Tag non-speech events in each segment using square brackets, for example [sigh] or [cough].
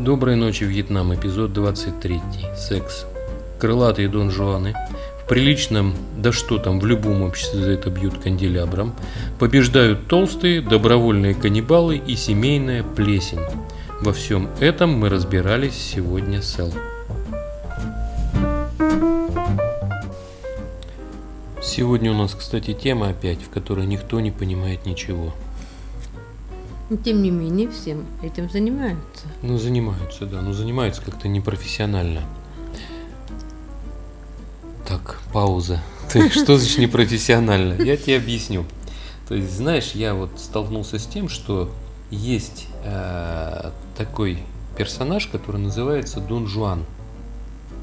Доброй ночи, Вьетнам, эпизод 23. Секс. Крылатые Дон Жуаны в приличном, да что там, в любом обществе за это бьют канделябром, побеждают толстые, добровольные каннибалы и семейная плесень. Во всем этом мы разбирались сегодня с Эл. Сегодня у нас, кстати, тема опять, в которой никто не понимает ничего. Но, тем не менее, всем этим занимаются. Ну, занимаются, да, но занимаются как-то непрофессионально. Так, пауза. [laughs] Ты что значит непрофессионально? Я тебе объясню. То есть, знаешь, я вот столкнулся с тем, что есть э, такой персонаж, который называется Дон Жуан.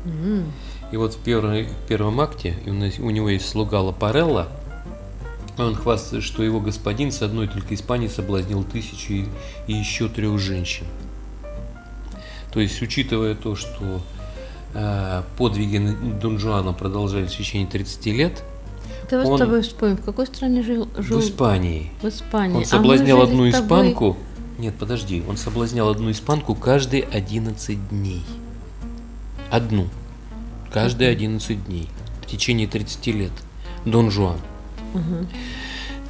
М, И вот в, первой- в первом акте у, нас- у него есть слуга Лапарелла, он хвастает, что его господин с одной только Испании соблазнил тысячу и, и еще трех женщин. То есть, учитывая то, что э, подвиги Дон Жуана продолжались в течение 30 лет, Давай Он- с тобой вспомним, в какой стране жил? жил в Испании В Испании. он А соблазнял жили одну тобой- испанку. Нет, подожди, он соблазнял одну испанку каждые 11 дней. Одну. Каждые 11 дней. В течение 30 лет. Дон Жуан.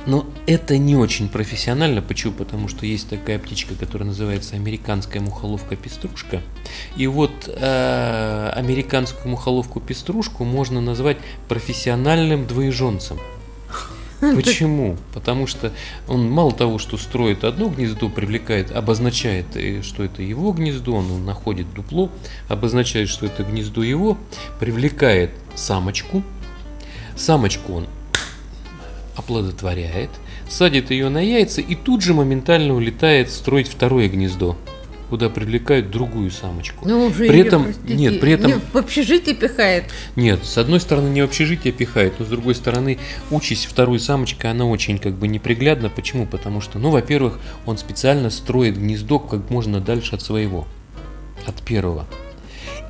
Но это не очень профессионально. Почему? Потому что есть такая птичка, которая называется американская мухоловка-пеструшка. И вот э, американскую мухоловку-пеструшку можно назвать профессиональным двоеженцем. [laughs] Почему? Потому что он мало того, что строит одно гнездо, привлекает, обозначает, э, что это его гнездо, он находит дупло, обозначает, что это гнездо его, привлекает самочку, самочку он оплодотворяет, садит ее на яйца и тут же моментально улетает строить второе гнездо, куда привлекает другую самочку. Ну, уже При этом- простите, нет, при этом- не в общежитие пихает. Нет, с одной стороны не в общежитие пихает, но с другой стороны участь второй самочкой, она очень как бы неприглядна. Почему? Потому что, ну, во-первых, он специально строит гнездо как можно дальше от своего, от первого.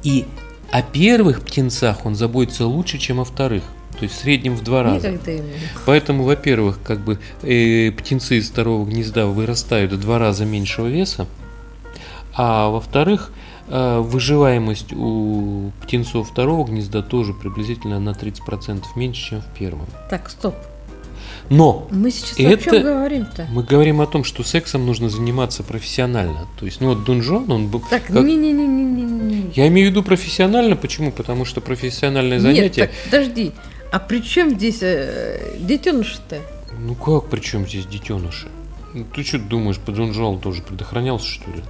И о первых птенцах он заботится лучше, чем о вторых. То есть в среднем в два раза. Никогда ему. Поэтому, во-первых, как бы э, птенцы из второго гнезда вырастают в два раза меньшего веса, а во-вторых, э, выживаемость у птенцов второго гнезда тоже приблизительно на 30% меньше, чем в первом. Так, стоп. Но Мы сейчас о Это- чем говорим-то? мы говорим о том, что сексом нужно заниматься профессионально. То есть, ну вот Дон Жуан, он был... Так, как- не-не-не-не-не. Я имею в виду профессионально, почему? Потому что профессиональное занятие... Нет, так, подожди. А при чем здесь э, детеныш-то? Ну как, при чем здесь детеныши? Ну, ты что думаешь, Жуану тоже предохранялся, что ли?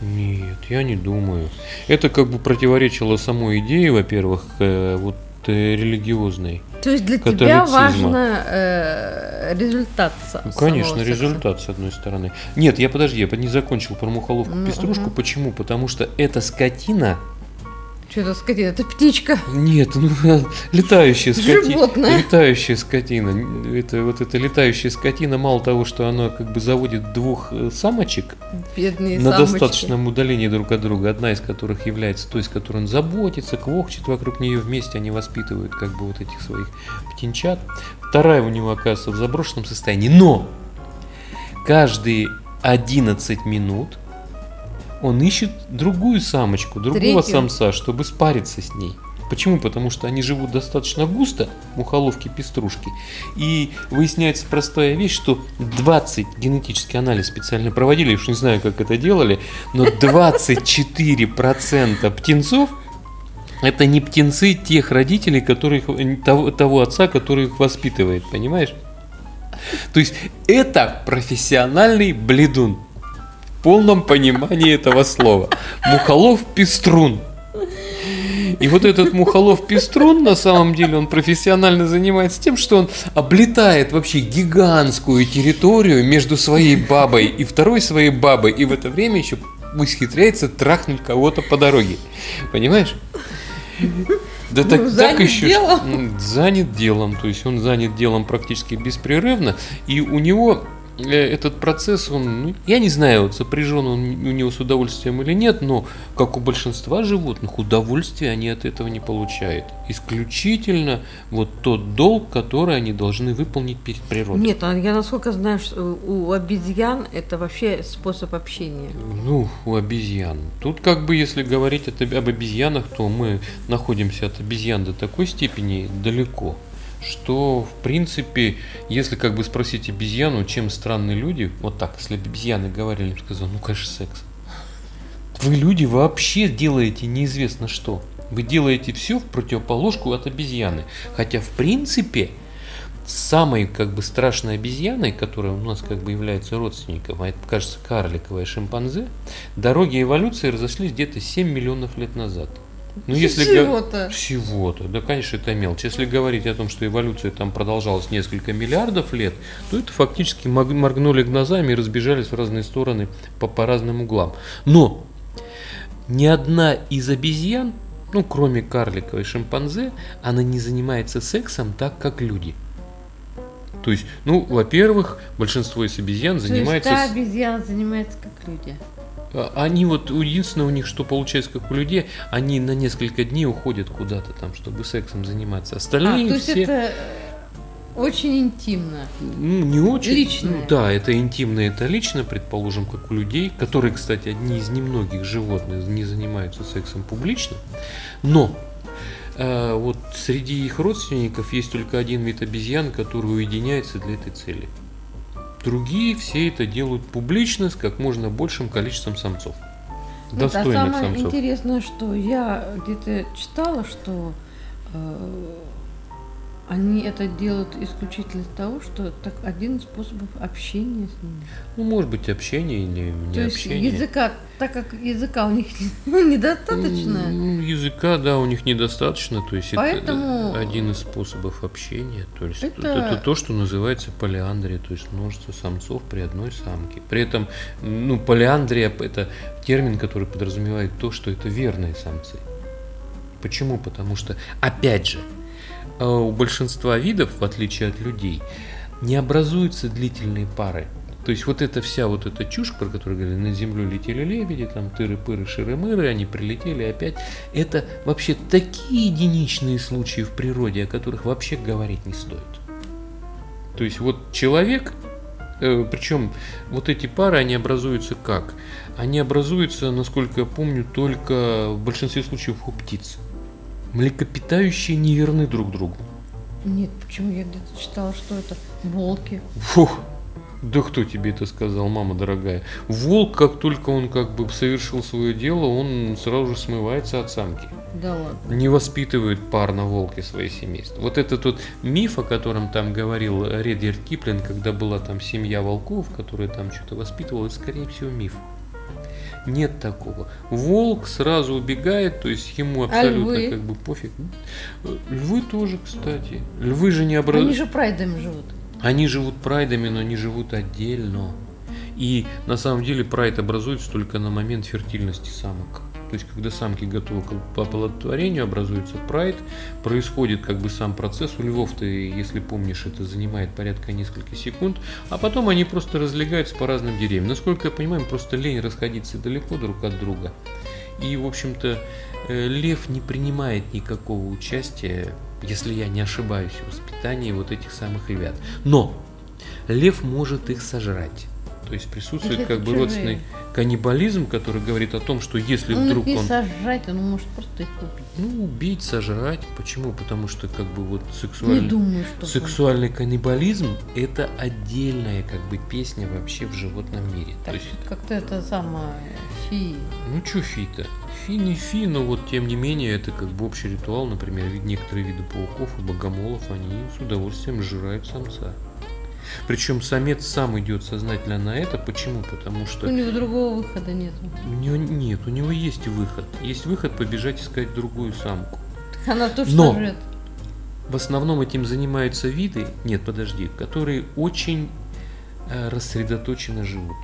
Нет, я не думаю. Это как бы противоречило самой идее, во-первых, э, вот э, религиозной. То есть для тебя важно э, результат Ну, конечно, секса. результат, с одной стороны. Нет, я подожди, я не закончил про мухоловку Ну, ага. Почему? Потому что эта скотина. Что это скотина? Это птичка. Нет, ну летающая скотина. Животное. Летающая скотина. Это вот эта летающая скотина, мало того, что она как бы заводит двух э, самочек, Бедные на самочки. достаточном удалении друг от друга, одна из которых является той, с которой он заботится, квохчет вокруг нее, вместе они воспитывают как бы вот этих своих птенчат. Вторая у него оказывается в заброшенном состоянии, но каждые 11 минут он ищет другую самочку, другого Третью. самца, чтобы спариться с ней. Почему? Потому что они живут достаточно густо, мухоловки-пеструшки. И выясняется простая вещь, что 20 генетический анализ специально проводили, уж не знаю, как это делали, но [laughs] 24% птенцов это не птенцы тех родителей, которых, того, того отца, который их воспитывает, понимаешь? То есть это профессиональный бледун полном понимании этого слова. Мухолов-пеструн. И вот этот мухолов-пеструн, на самом деле, он профессионально занимается тем, что он облетает вообще гигантскую территорию между своей бабой и второй своей бабой, и в это время еще ухитряется трахнуть кого-то по дороге. Понимаешь? Да Ну, так, так занят еще делом. занят делом, то есть он занят делом практически беспрерывно, и у него этот процесс, он, ну, я не знаю, вот сопряжен он у него с удовольствием или нет, но как у большинства животных, удовольствия они от этого не получают. Исключительно вот тот долг, который они должны выполнить перед природой. Нет, а я насколько знаю, что у обезьян это вообще способ общения. Ну, у обезьян. Тут как бы, если говорить об обезьянах, то мы находимся от обезьян до такой степени далеко, что, в принципе, если как бы спросить обезьяну, чем странны люди, вот так, если бы обезьяны говорили, я бы сказал, ну, конечно, секс. Вы, люди, вообще делаете неизвестно что. Вы делаете все в противоположку от обезьяны. Хотя, в принципе, самой как бы страшной обезьяной, которая у нас как бы является родственником, а это, кажется, карликовая шимпанзе, дороги эволюции разошлись где-то 7 миллионов лет назад. Ну, если Всего-то. Всего-то. Да, конечно, это мелочь. Если говорить о том, что эволюция там продолжалась несколько миллиардов лет, то это фактически моргнули глазами и разбежались в разные стороны по, по разным углам. Но ни одна из обезьян, ну, кроме карликовой шимпанзе, она не занимается сексом так, как люди. То есть, ну, во-первых, большинство из обезьян То есть занимается... та с- обезьяна занимается как люди. а, Они вот, единственное у них, что получается, как у людей, они на несколько дней уходят куда-то там, чтобы сексом заниматься. А, Остальные то есть все, это очень интимно. ну, не очень. личное. Ну, да, это интимно, это лично, предположим, как у людей, которые, кстати, одни из немногих животных не занимаются сексом публично. Но э, вот среди их родственников есть только один вид обезьян, который уединяется для этой цели. Другие все это делают публично с как можно большим количеством самцов. Вот, а Достойных самое самцов. интересное, что я где-то читала, что э, они это делают исключительно из того, что так один из способов общения с ними. Ну, может быть, общение или не То есть общение. языка, так как языка у них [laughs] недостаточно, Ну, языка, да, у них недостаточно, то есть Поэтому- это один из способов общения. То есть это... Это- то, что называется полиандрия, то есть множество самцов при одной самке. При этом, ну, полиандрия это термин, который подразумевает то, что это верные самцы. Почему? Потому что, опять же, у большинства видов, в отличие от людей, не образуются длительные пары. То есть вот эта вся вот эта чушь, про которую говорили, на землю летели лебеди, там тыры-пыры, ширы-мыры, они прилетели опять. Это вообще такие единичные случаи в природе, о которых вообще говорить не стоит. То есть вот человек, э, причем вот эти пары, они образуются как? Они образуются, насколько я помню, только в большинстве случаев у птиц. Млекопитающие не верны друг другу. нет, почему я где-то читала, что это волки. Фух, да кто тебе это сказал, мама дорогая? Волк, как только он как бы совершил свое дело, он сразу же смывается от самки. Да ладно. Не воспитывают пар на волке свои семейства. Вот это тот миф, о котором там говорил Редьярд Киплин, когда была там семья волков, которая там что-то воспитывала, это скорее всего миф. Нет такого. Волк сразу убегает, то есть ему абсолютно львы? как бы пофиг. Львы тоже, кстати. Львы же не Они образуют. же прайдами живут. Они живут прайдами, но они живут отдельно. И на самом деле прайд образуется только на момент фертильности самок. То есть, когда самки готовы к оплодотворению, образуется прайд, происходит как бы сам процесс. У львов-то, если помнишь, это занимает порядка нескольких секунд, а потом они просто разлегаются по разным деревьям. Насколько я понимаю, им просто лень расходиться далеко друг от друга. И, в общем-то, э, лев не принимает никакого участия, если я не ошибаюсь, в воспитании вот этих самых львят. Но лев может их сожрать. То есть присутствует как бы чужие. родственный каннибализм, который говорит о том, что если Ну, вдруг он сожрать, он может просто их убить. ну, убить, сожрать. Почему? Потому что как бы вот сексуальный, думаю, что... сексуальный каннибализм это отдельная как бы песня вообще в животном мире. То Так, есть как-то это самое фи. Ну, чё фи-то? Фи не фи, но вот тем не менее это как бы общий ритуал. Например, некоторые виды пауков и богомолов, они с удовольствием сжирают самца. Причем самец сам идет сознательно на это. Почему? Потому У что него другого выхода нет. у него нет, у него есть выход. Есть выход побежать искать другую самку. Так она тоже Но- сожрет. В основном этим занимаются виды, нет, подожди, которые очень э, рассредоточенно живут.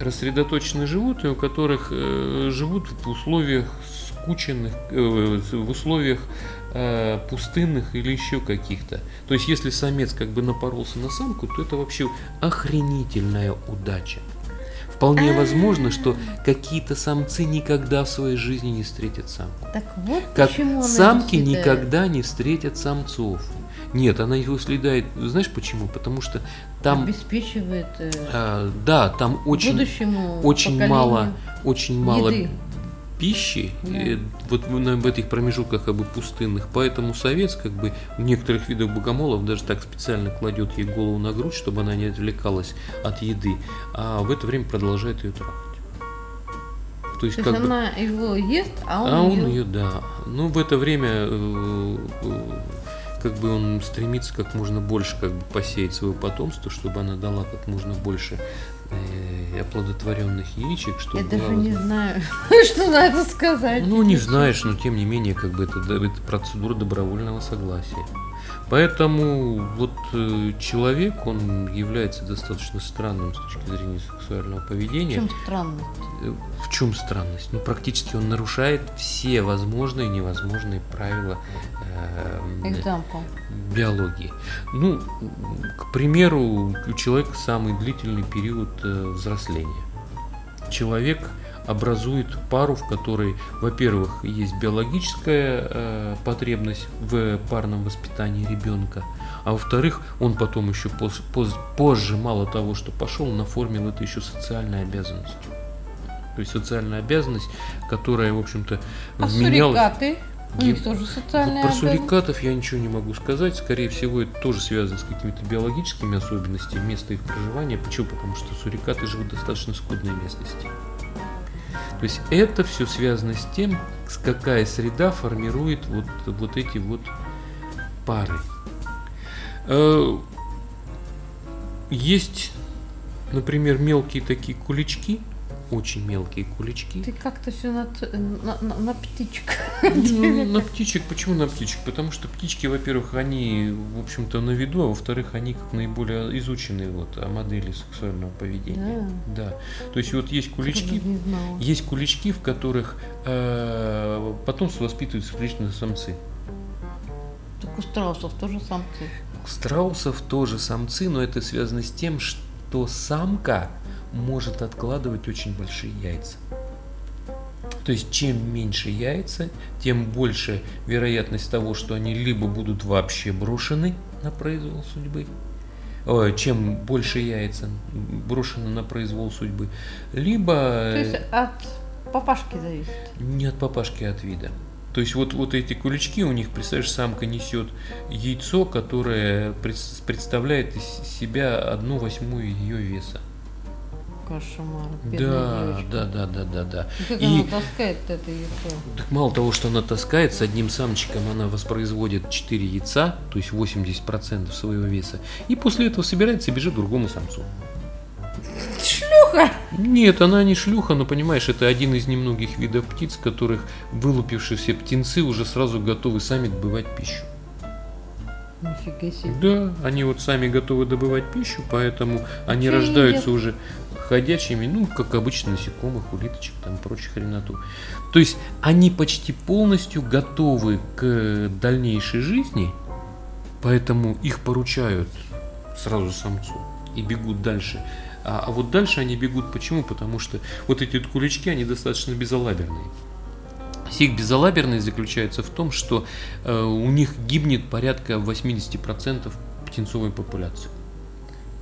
Рассредоточенно живут, и у которых э, живут в условиях скученных, э, в условиях э, пустынных или еще каких-то. То есть, если самец как бы напоролся на самку, то это вообще охренительная удача. Вполне возможно, что какие-то самцы никогда в своей жизни не встретят самку. Так вот Как почему она самки не никогда не встретят самцов. Нет, она его следает. Знаешь почему? Потому что там, обеспечивает э, а, да, там очень, очень мало, очень мало еды. Пищи, Да. э, вот в, этих промежутках как бы пустынных, поэтому совец как бы в некоторых видах богомолов даже так специально кладет ей голову на грудь, чтобы она не отвлекалась от еды, а в это время продолжает ее трахать. То есть То как есть бы она его ест, а он, а он её- ее, да. Ну, в это время э, э, как бы он стремится как можно больше как бы посеять свое потомство, чтобы она дала как можно больше оплодотворенных яичек, чтобы Я даже не знаю, [laughs] что на это сказать. ну, не знаешь, но тем не менее, как бы это, это процедура добровольного согласия. Поэтому вот э, человек, он является достаточно странным с точки зрения сексуального В поведения. чем странность? Э, В чем странность? Ну, практически он нарушает все возможные и невозможные правила э, биологии. Ну, к примеру, у человека самый длительный период э, взросления. Человек образует пару, в которой, во-первых, есть биологическая э, потребность в парном воспитании ребенка, а во-вторых, он потом еще поз- поз- позже, мало того, что пошел, наформил это еще социальной обязанностью. То есть социальная обязанность, которая, в общем-то, А вменялась... сурикаты? У них тоже социальная Вот про сурикатов я ничего не могу сказать. Скорее всего, это тоже связано с какими-то биологическими особенностями места их проживания. Почему? Потому что сурикаты живут в достаточно скудной местности. То есть это все связано с тем, какая среда формирует вот, вот эти вот пары. Э, Есть, например, мелкие такие кулички, очень мелкие кулички. Ты как-то все на, т- на, на- на птичек. Ну, [laughs] на птичек. Почему на птичек? Потому что птички, во-первых, они, в общем-то, на виду, а во-вторых, они как наиболее изученные вот, о модели сексуального поведения. Да. То есть вот есть кулички, есть кулички, в которых э, потомство воспитывают исключительно самцы. Так у страусов тоже самцы. У страусов тоже самцы, но это связано с тем, что самка может откладывать очень большие яйца. То есть чем меньше яйца, тем больше вероятность того, что они либо будут вообще брошены на произвол судьбы, Ой, чем больше яйца брошены на произвол судьбы, либо То есть э, от папашки зависит. не от папашки, а от вида. То есть вот, вот эти кулички у них, представляешь, самка несет яйцо, которое пред- представляет из себя одну восьмую ее веса. Кошмар. Да, да, да, да, да, да. И Как И- она таскает это яйцо? Так мало того, что она таскает, с одним самчиком она воспроизводит 4 яйца, то есть 80% своего веса, и после этого собирается и бежит к другому самцу. Шлюха! Нет, она не шлюха, но понимаешь, это один из немногих видов птиц, которых вылупившиеся птенцы уже сразу готовы сами добывать пищу. Нифига себе. Да, они вот сами готовы добывать пищу, поэтому они они рождаются едят? уже ходячими, ну, как обычно, насекомых, улиточек, там, прочих хреноту. То есть они почти полностью готовы к дальнейшей жизни, поэтому их поручают сразу самцу и бегут дальше. А, а вот дальше они бегут почему? Потому что вот эти вот кулички, они достаточно безалаберные. Их безалаберность заключается в том, что э, у них гибнет порядка 80% птенцовой популяции.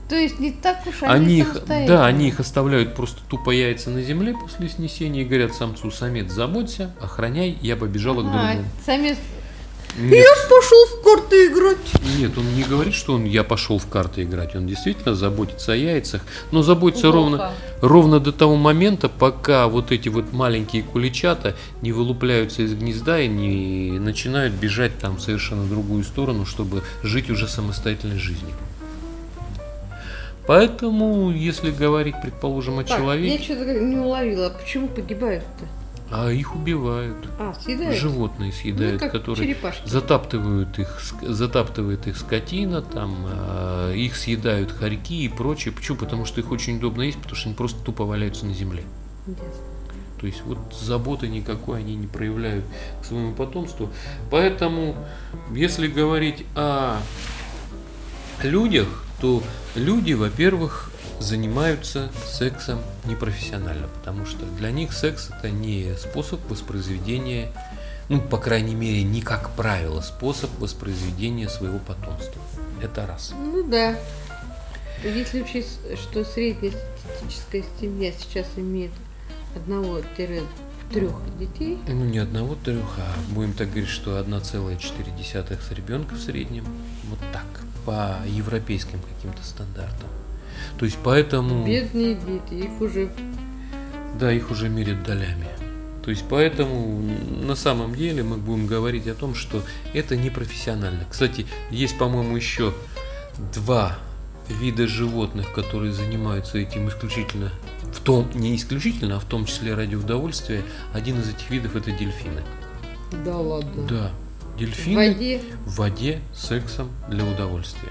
То есть не так уж Они они, их, да, они их оставляют просто тупо яйца на земле после снесения и говорят самцу, самец, заботься, охраняй, я побежала к другому. самец Нет, пошел в карты играть. нет, он не говорит, что он я пошел в карты играть, он действительно заботится о яйцах, но заботится ровно, ровно до того момента, пока вот эти вот маленькие куличата не вылупляются из гнезда и не начинают бежать там в совершенно другую сторону, чтобы жить уже самостоятельной жизнью. Поэтому, если говорить, предположим, о Так, человеке, я что-то не уловила. Почему погибают-то? а их убивают. А, съедают? Животные съедают, ну, которые черепашки. затаптывают их, затаптывает их скотина, там, а, их съедают хорьки и прочее. Почему? Потому что их очень удобно есть, потому что они просто тупо валяются на земле. Ясно. То есть вот заботы никакой они не проявляют к своему потомству. Поэтому, если говорить о людях, то люди, во-первых, занимаются сексом непрофессионально, потому что для них секс это не способ воспроизведения, ну, по крайней мере, не как правило, способ воспроизведения своего потомства. Это раз. Ну да. Если учесть, что среднестатистическая семья сейчас имеет одного-трех детей, Ну, не одного трех, а будем так говорить, что 1,4 с ребенка в среднем. Вот так, по европейским каким-то стандартам. То есть поэтому... бедные дети, их уже Да, их уже мерят долями. То есть поэтому на самом деле мы будем говорить о том, что это не профессионально. Кстати, есть, по-моему, еще два вида животных, которые занимаются этим исключительно, в том, не исключительно, а в том числе ради удовольствия. Один из этих видов это дельфины. да ладно. Да, В дельфины воде в воде сексом для удовольствия.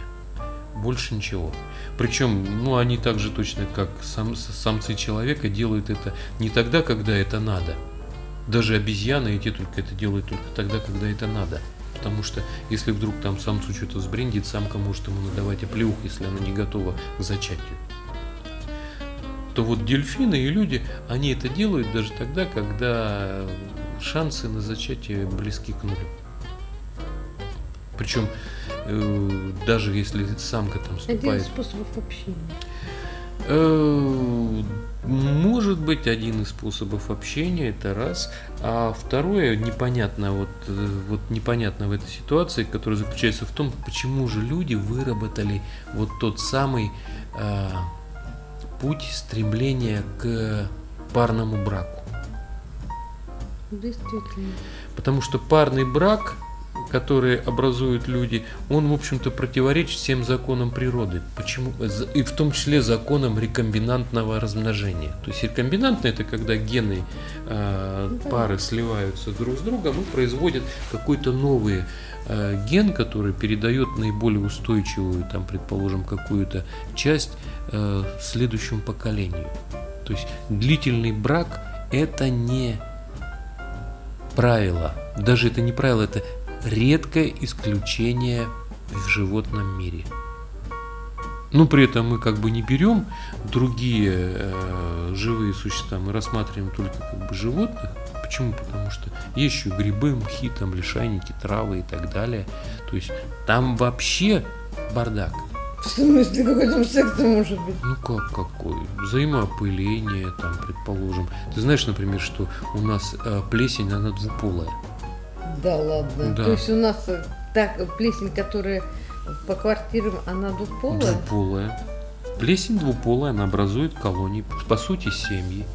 Больше ничего. Причем, ну, они так же точно, как сам- самцы человека, делают это не тогда, когда это надо. Даже обезьяны эти только это делают только тогда, когда это надо. Потому что если вдруг там самцу что-то взбрендит, самка может ему надавать оплеух, если она не готова к зачатию. То вот дельфины и люди, они это делают даже тогда, когда шансы на зачатие близки к нулю. Причем э, даже если самка там один из способов общения. Э, Может быть, один из способов общения это раз, а второе непонятно вот, э, вот непонятно в этой ситуации, которая заключается в том, почему же люди выработали вот тот самый э, путь стремления к парному браку. Действительно. Потому что парный брак, который образуют люди, он, в общем-то, противоречит всем законам природы. Почему? И в том числе законам рекомбинантного размножения. То есть рекомбинантное это когда гены э, пары сливаются друг с другом и производят какой-то новый э, ген, который передает наиболее устойчивую, там, предположим, какую-то часть э, следующему поколению. То есть длительный брак это не правило. Даже это не правило, это редкое исключение в животном мире. Ну, при этом мы как бы не берем другие э, живые существа, мы рассматриваем только как бы животных. Почему? Потому что есть еще грибы, мхи, там лишайники, травы и так далее. То есть там вообще бардак. В смысле, какой там секс может быть? Ну как какой? Взаимоопыление, там, предположим. Ты знаешь, например, что у нас э, плесень, она двуполая. Да ладно. Да. То есть у нас э, так плесень, которая по квартирам, она двуполая? Двуполая. Плесень двуполая, она образует колонии, по сути, семьи.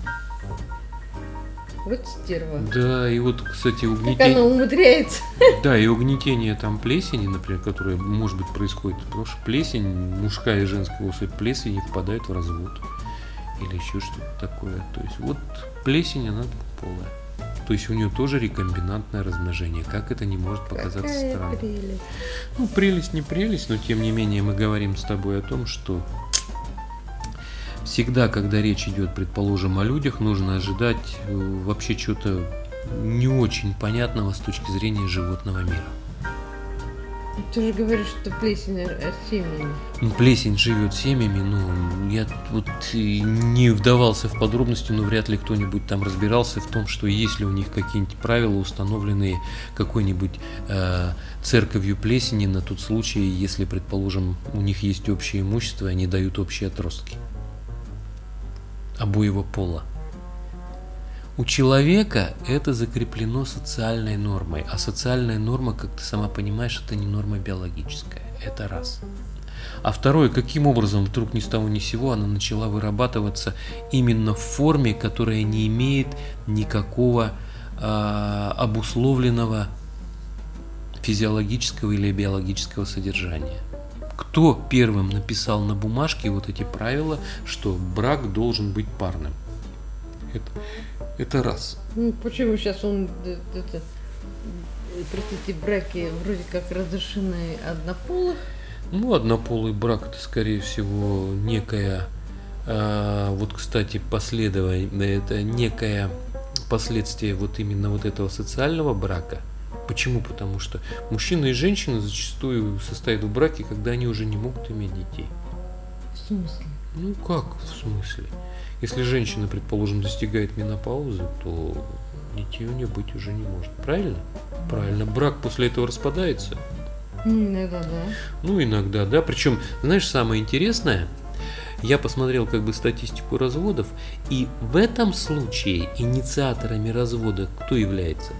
Вот стерва. Да, и вот, кстати, Как она угнетение, умудряется? [laughs] да, и угнетение там плесени, например, которое, может быть, происходит, потому что плесень, мужская и женская особь плесени впадает в развод или еще что-то такое. То есть вот плесень, она двуполая. То есть у нее тоже рекомбинантное размножение. Как это не может показаться Какая странным? прелесть. Ну, прелесть не прелесть, но тем не менее мы говорим с тобой о том, что всегда, когда речь идет, предположим, о людях, нужно ожидать э, вообще чего-то не очень понятного с точки зрения животного мира. Ты же говоришь, что плесень э, семьями. Ну, плесень живет семьями, ну, я вот не вдавался в подробности, но вряд ли кто-нибудь там разбирался в том, что есть ли у них какие-нибудь правила, установленные какой-нибудь э, церковью плесени на тот случай, если, предположим, у них есть общее имущество, и они дают общие отростки обоего пола. У человека это закреплено социальной нормой, а социальная норма, как ты сама понимаешь, это не норма биологическая. Это раз. А второе, каким образом вдруг ни с того ни с сего она начала вырабатываться именно в форме, которая не имеет никакого а, обусловленного физиологического или биологического содержания. Кто первым написал на бумажке вот эти правила, что брак должен быть парным? Это, это раз. Ну, почему сейчас он, э, это, э, простите, браки вроде как разрешены однополых? Ну, однополый брак это, скорее всего, некая, а, вот, кстати, последовательная, это некая, а, последствия вот именно вот этого социального брака. Почему? Потому что мужчина и женщина зачастую состоят в браке, когда они уже не могут иметь детей. В смысле? Ну как в смысле? Если женщина, предположим, достигает менопаузы, то детей у нее быть уже не может. Правильно? Правильно. Брак после этого распадается. Иногда, да. Ну, иногда, да. Причем, знаешь, самое интересное, я посмотрел как бы статистику разводов, и в этом случае инициаторами развода кто является?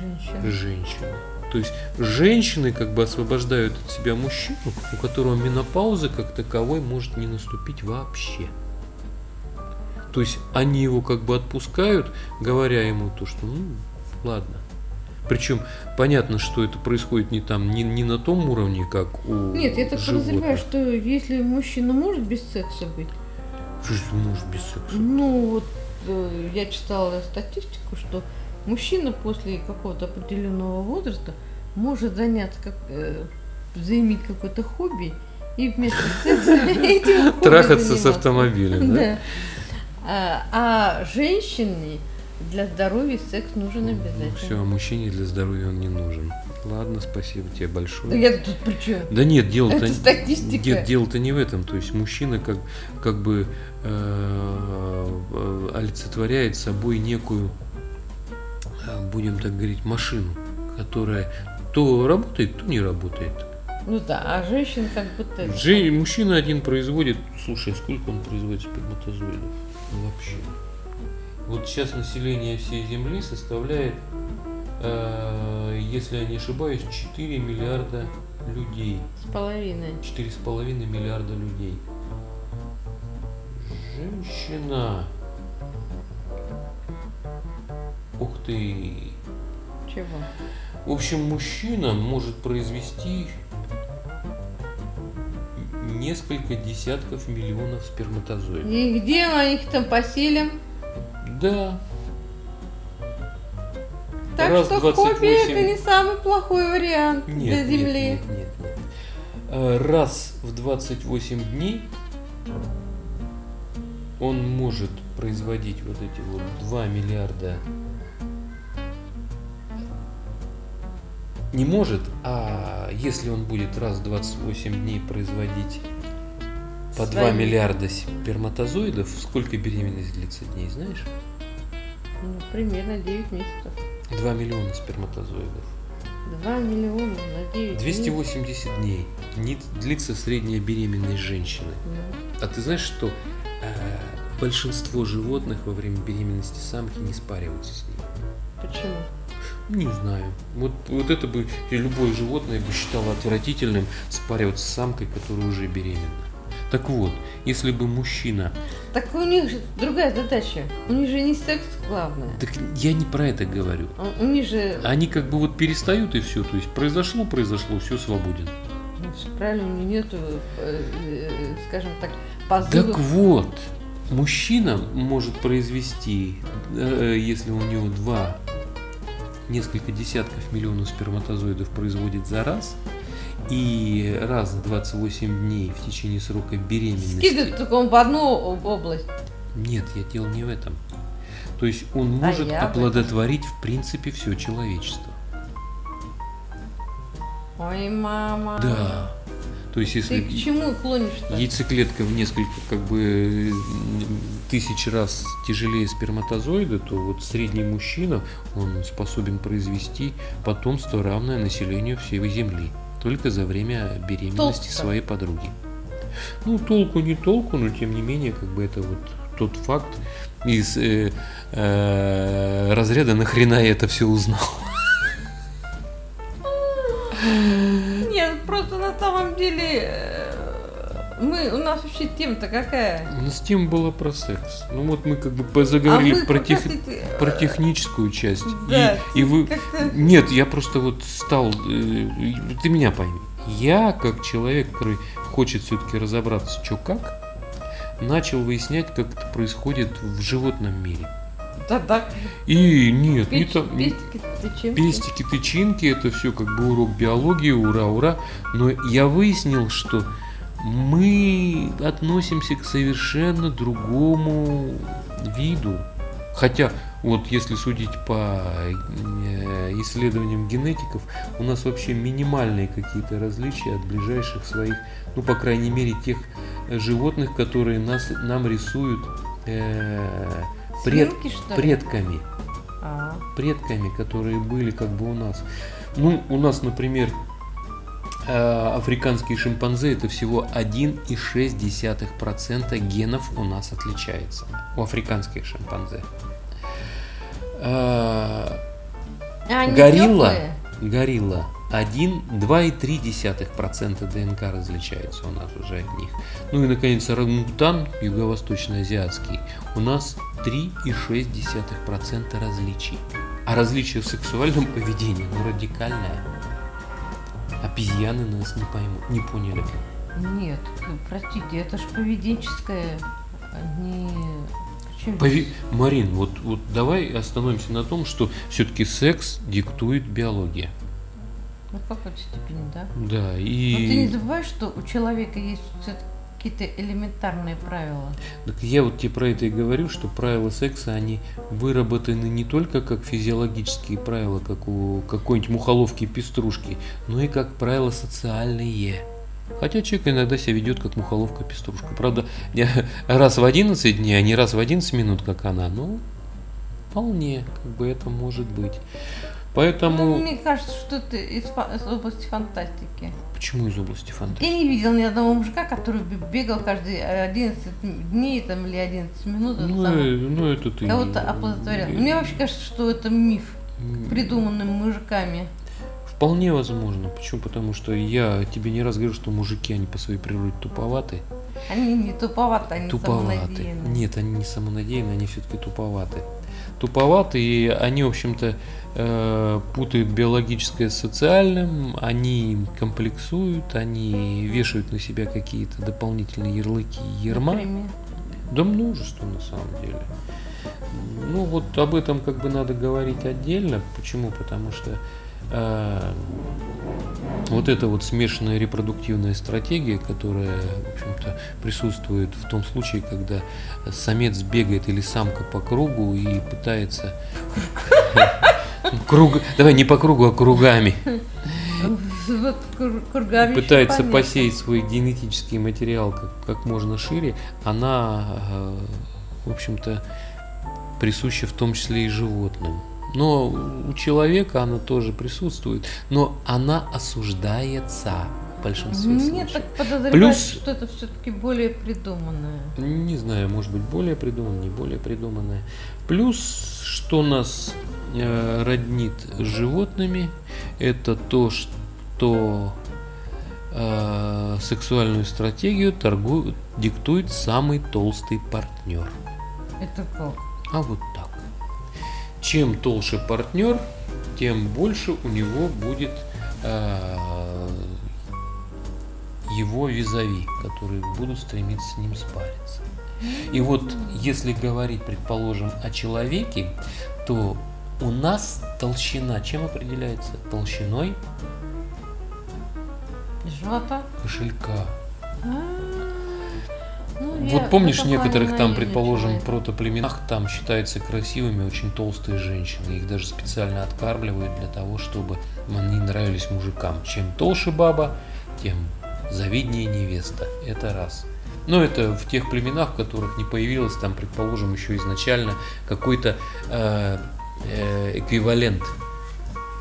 Женщина. Женщины. То есть женщины как бы освобождают от себя мужчину, у которого менопауза как таковой может не наступить вообще. То есть они его как бы отпускают, говоря ему то, что ну ладно. Причем понятно, что это происходит не там, не, не на том уровне, как у Нет, я так животных. подозреваю, что если мужчина может без секса быть, Что можешь без секса? ну вот э, я читала статистику, что мужчина после какого-то определенного возраста может заняться как э, заиметь какое-то хобби и вместо [laughs] секса этим Трахаться с автомобилем, [laughs] да? Да. А, женщине для здоровья секс нужен Ну обязательно. все, а мужчине для здоровья он не нужен. Ладно, спасибо тебе большое. Да я тут при чем? Да нет, дело-то. Нет, дело-то не в этом. То есть мужчина как, как бы э, э, олицетворяет собой некую, э, будем так говорить, машину, которая то работает, то не работает. Ну да, а женщина как будто... Же- мужчина один производит, слушай, а сколько он производит сперматозоидов? Вообще. Вот сейчас население всей Земли составляет, э, если я не ошибаюсь, 4 миллиарда людей. С половиной. Четыре с половиной миллиарда людей. Женщина. Ух ты. Чего? В общем, мужчина может произвести несколько десятков миллионов сперматозоидов. И где мы их там поселим? Да. Так Раз что 28. хобби это не самый плохой вариант Нет, для нет, Земли. нет, нет, нет. Э, Раз в 28 дней он может производить вот эти вот 2 миллиарда не может, а если он будет раз в 28 дней производить по 2 Свои. миллиарда сперматозоидов, сколько беременность длится дней, знаешь? Ну, примерно 9 месяцев. 2 миллиона сперматозоидов. 2 миллиона на 9 280 дней не длится средняя беременность женщины. Ну, А ты знаешь, что э, большинство животных во время беременности самки не спариваются с ней? почему? Не знаю. Вот, вот это бы любое животное бы считало отвратительным спариваться с самкой, которая уже беременна. Так вот, если бы мужчина... Так у них же другая задача. У них же не секс главное. Так я не про это говорю. А У них же, Они как бы вот перестают и все. То есть произошло, произошло, все свободен. ну, правильно, у них нету, э, э, скажем так, позывов. Так вот, мужчина может произвести, э, если у него два, несколько десятков миллионов сперматозоидов производит за раз, и раз в 28 дней в течение срока беременности... Скидывают только он в одну об- область. Нет, я дело не в этом. То есть он А может этом. оплодотворить в принципе все человечество. Ой, мама. Да. То есть если... Ты к чему клонишь-то? Яйцеклетка в несколько как бы тысяч раз тяжелее сперматозоида, то вот средний мужчина, он способен произвести потомство, равное населению всей Земли. Только за время беременности Толку-то? своей подруги. Ну, толку не толку, но тем не менее, как бы это вот тот факт из э, э, разряда нахрена я это все узнал. Нет, просто на самом деле э, мы, у нас вообще тема-то какая? У нас тема была про секс. Ну вот мы как бы заговорили а про, тех- э, про техническую часть. Да, и, и вы... Нет, я просто вот стал... э, Ты меня пойми. Я, как человек, который хочет все-таки разобраться, что как, начал выяснять, как это происходит в животном мире. Да, да. И нет, не Печ- там... пестики, тычинки. Пестики, тычинки, это все как бы урок биологии, ура, ура. Но я выяснил, что мы относимся к совершенно другому виду. Хотя вот если судить по э, исследованиям генетиков, у нас вообще минимальные какие-то различия от ближайших своих, ну, по крайней мере, тех животных, которые нас, нам рисуют э, пред, Свинки, что ли? предками А, предками, которые были как бы у нас. Ну, у нас, например, африканские шимпанзе это всего 1,6% генов у нас отличается. У африканских шимпанзе. Э, А они Горилла, тёплые? горилла 1, 2,3% ДНК различается у нас уже от них. Ну и, наконец, орангутан юго-восточноазиатский у нас 3,6% различий. А различие в сексуальном поведении, ну, радикальное. Обезьяны нас не поймут, не поняли. Нет, ну, простите, это же поведенческое. Они... Причем Пови- Марин, вот, вот давай остановимся на том, что все-таки секс диктует биология. Ну, в какой-то степени, да. Да, Но ты не и... забываешь, что у человека есть всё-таки какие-то элементарные правила. Так я вот тебе про это и говорю, что правила секса, они выработаны не только как физиологические правила, как у какой-нибудь мухоловки-пеструшки, но и как правила социальные. Хотя человек иногда себя ведет как мухоловка-пеструшка. Правда, [laughs] раз в 11 дней, а не раз в 11 минут, как она. Ну, вполне, как бы это может быть. Ну, Поэтому... мне кажется, что это из, из области фантастики. Почему из области фантазии? Я не видел ни одного мужика, который бегал каждые 11 дней там, или 11 минут. Ну, самое, э, ну, это ты... Кого-то оплодотворял. Мне вообще кажется, что это миф, придуманный мужиками. Вполне возможно. Почему? Потому что я тебе не раз говорю, что мужики, они по своей природе туповаты. Они не туповаты, они туповаты. самонадеянные. Нет, они не самонадеянные, они все-таки туповаты. Туповаты, и они, в общем-то, э, путают биологическое с социальным, они комплексуют, они вешают на себя какие-то дополнительные ярлыки ерма. Например. Да множество на самом деле. Ну вот об этом как бы надо говорить отдельно. Почему? Потому что вот эта вот смешанная репродуктивная стратегия, которая, в общем-то, присутствует в том случае, когда самец бегает или самка по кругу и пытается круг, давай не по кругу, а кругами, кругами пытается посеять свой генетический материал как, как можно шире, она, э, в общем-то, присуща в том числе и животным. Но у человека она тоже присутствует, но она осуждается в большинстве Мне случаев. так подозревается, Плюс- что это все-таки более придуманное. Не знаю, может быть, более придуманное, не более придуманное. Плюс, что нас э, роднит с животными, это то, что э, сексуальную стратегию торгует, диктует самый толстый партнер. Это как? А вот. Чем толще партнер, тем больше у него будет э, его визави, которые будут стремиться с ним спариться. И вот если говорить, предположим, о человеке, то у нас толщина чем определяется? Толщиной Живота? кошелька. А, ну, я Вот помнишь, в этом некоторых там, предположим, человек. протоплеменах там считаются красивыми очень толстые женщины. Их даже специально откармливают для того, чтобы они нравились мужикам. Чем толще баба, тем завиднее невеста. Это раз. Но это в тех племенах, в которых не появилось там, предположим, еще изначально какой-то э, э, эквивалент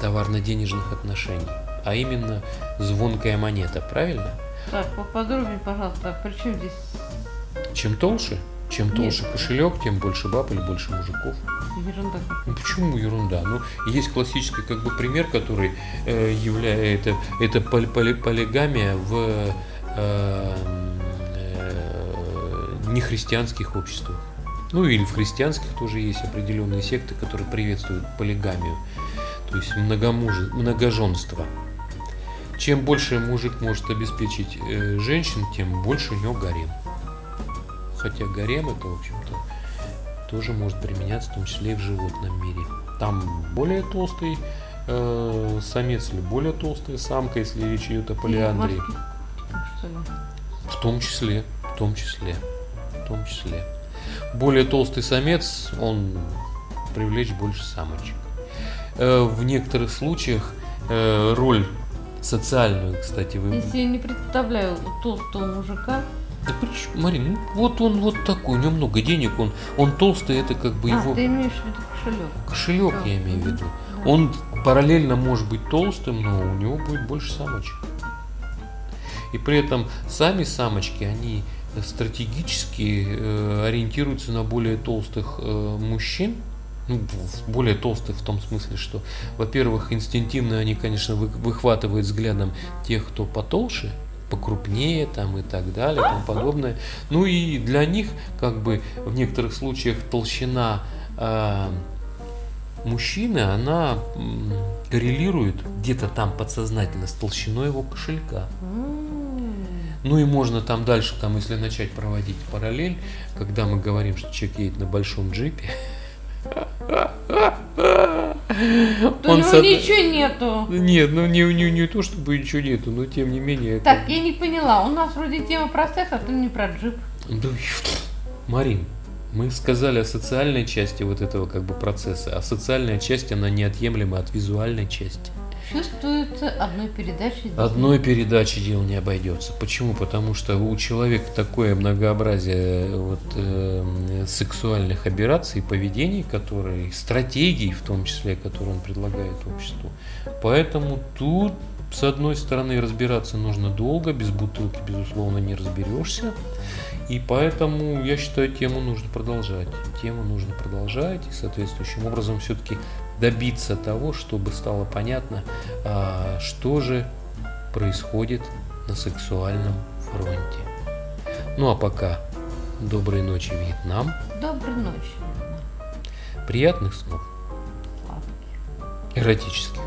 товарно-денежных отношений. А именно звонкая монета, правильно? Так, поподробнее, пожалуйста, а при чем здесь Чем толще, чем Нет. толще кошелек, тем больше баб или больше мужиков. ерунда? Ну почему ерунда? Ну есть классический как бы пример, который э, является это это поли- поли- полигамия в э, э, нехристианских обществах. Ну или в христианских тоже есть определенные секты, которые приветствуют полигамию, то есть многомуж... многоженство. Чем больше мужик может обеспечить э, женщин, тем больше у него гарем. Хотя гарем это, в общем-то, тоже может применяться, в том числе и в животном мире. Там более толстый э, самец или более толстая самка, если речь идет о полиандрии. Что ли? В том числе, в том числе, в том числе. Более толстый самец, он привлечь больше самочек. Э, В некоторых случаях э, роль социальную, кстати, вы... Если я не представляю толстого мужика, Да причем, Марин, ну, вот он вот такой, у него много денег, он, он толстый, это как бы а, его ты имеешь в виду кошелек. кошелек, я имею в виду. Да. Он параллельно может быть толстым, но у него будет больше самочек. И при этом сами самочки, они стратегически э, ориентируются на более толстых э, мужчин. Ну, более толстых в том смысле, что, во-первых, инстинктивно они, конечно, вы- выхватывают взглядом тех, кто потолще, покрупнее там и так далее, и тому подобное. Ну и для них, как бы, в некоторых случаях толщина а, мужчины, она коррелирует где-то там подсознательно с толщиной его кошелька. Ну и можно там дальше, там, если начать проводить параллель, когда мы говорим, что человек едет на большом джипе, [laughs] Да у он него с од- ничего нету. Нет, ну не, не, не то, чтобы ничего нету, но тем не менее. это- Так, я не поняла. У нас вроде тема про секс, а ты не про джип. Да, Марин, мы сказали о социальной части вот этого как бы процесса, а социальная часть, она неотъемлема от визуальной части. Чувствуется одной передачей. Одной передачи дело не обойдется. Почему? Потому что у человека такое многообразие вот, э, сексуальных операций, поведений, которые, стратегий в том числе, которые он предлагает обществу. Поэтому тут, с одной стороны, разбираться нужно долго, без бутылки, безусловно, не разберешься. И поэтому, я считаю, тему нужно продолжать. Тему нужно продолжать и соответствующим образом все-таки добиться того, чтобы стало понятно, а, что же происходит на сексуальном фронте. Ну а пока доброй ночи, Вьетнам, Доброй ночи. приятных снов, Сладких. эротических.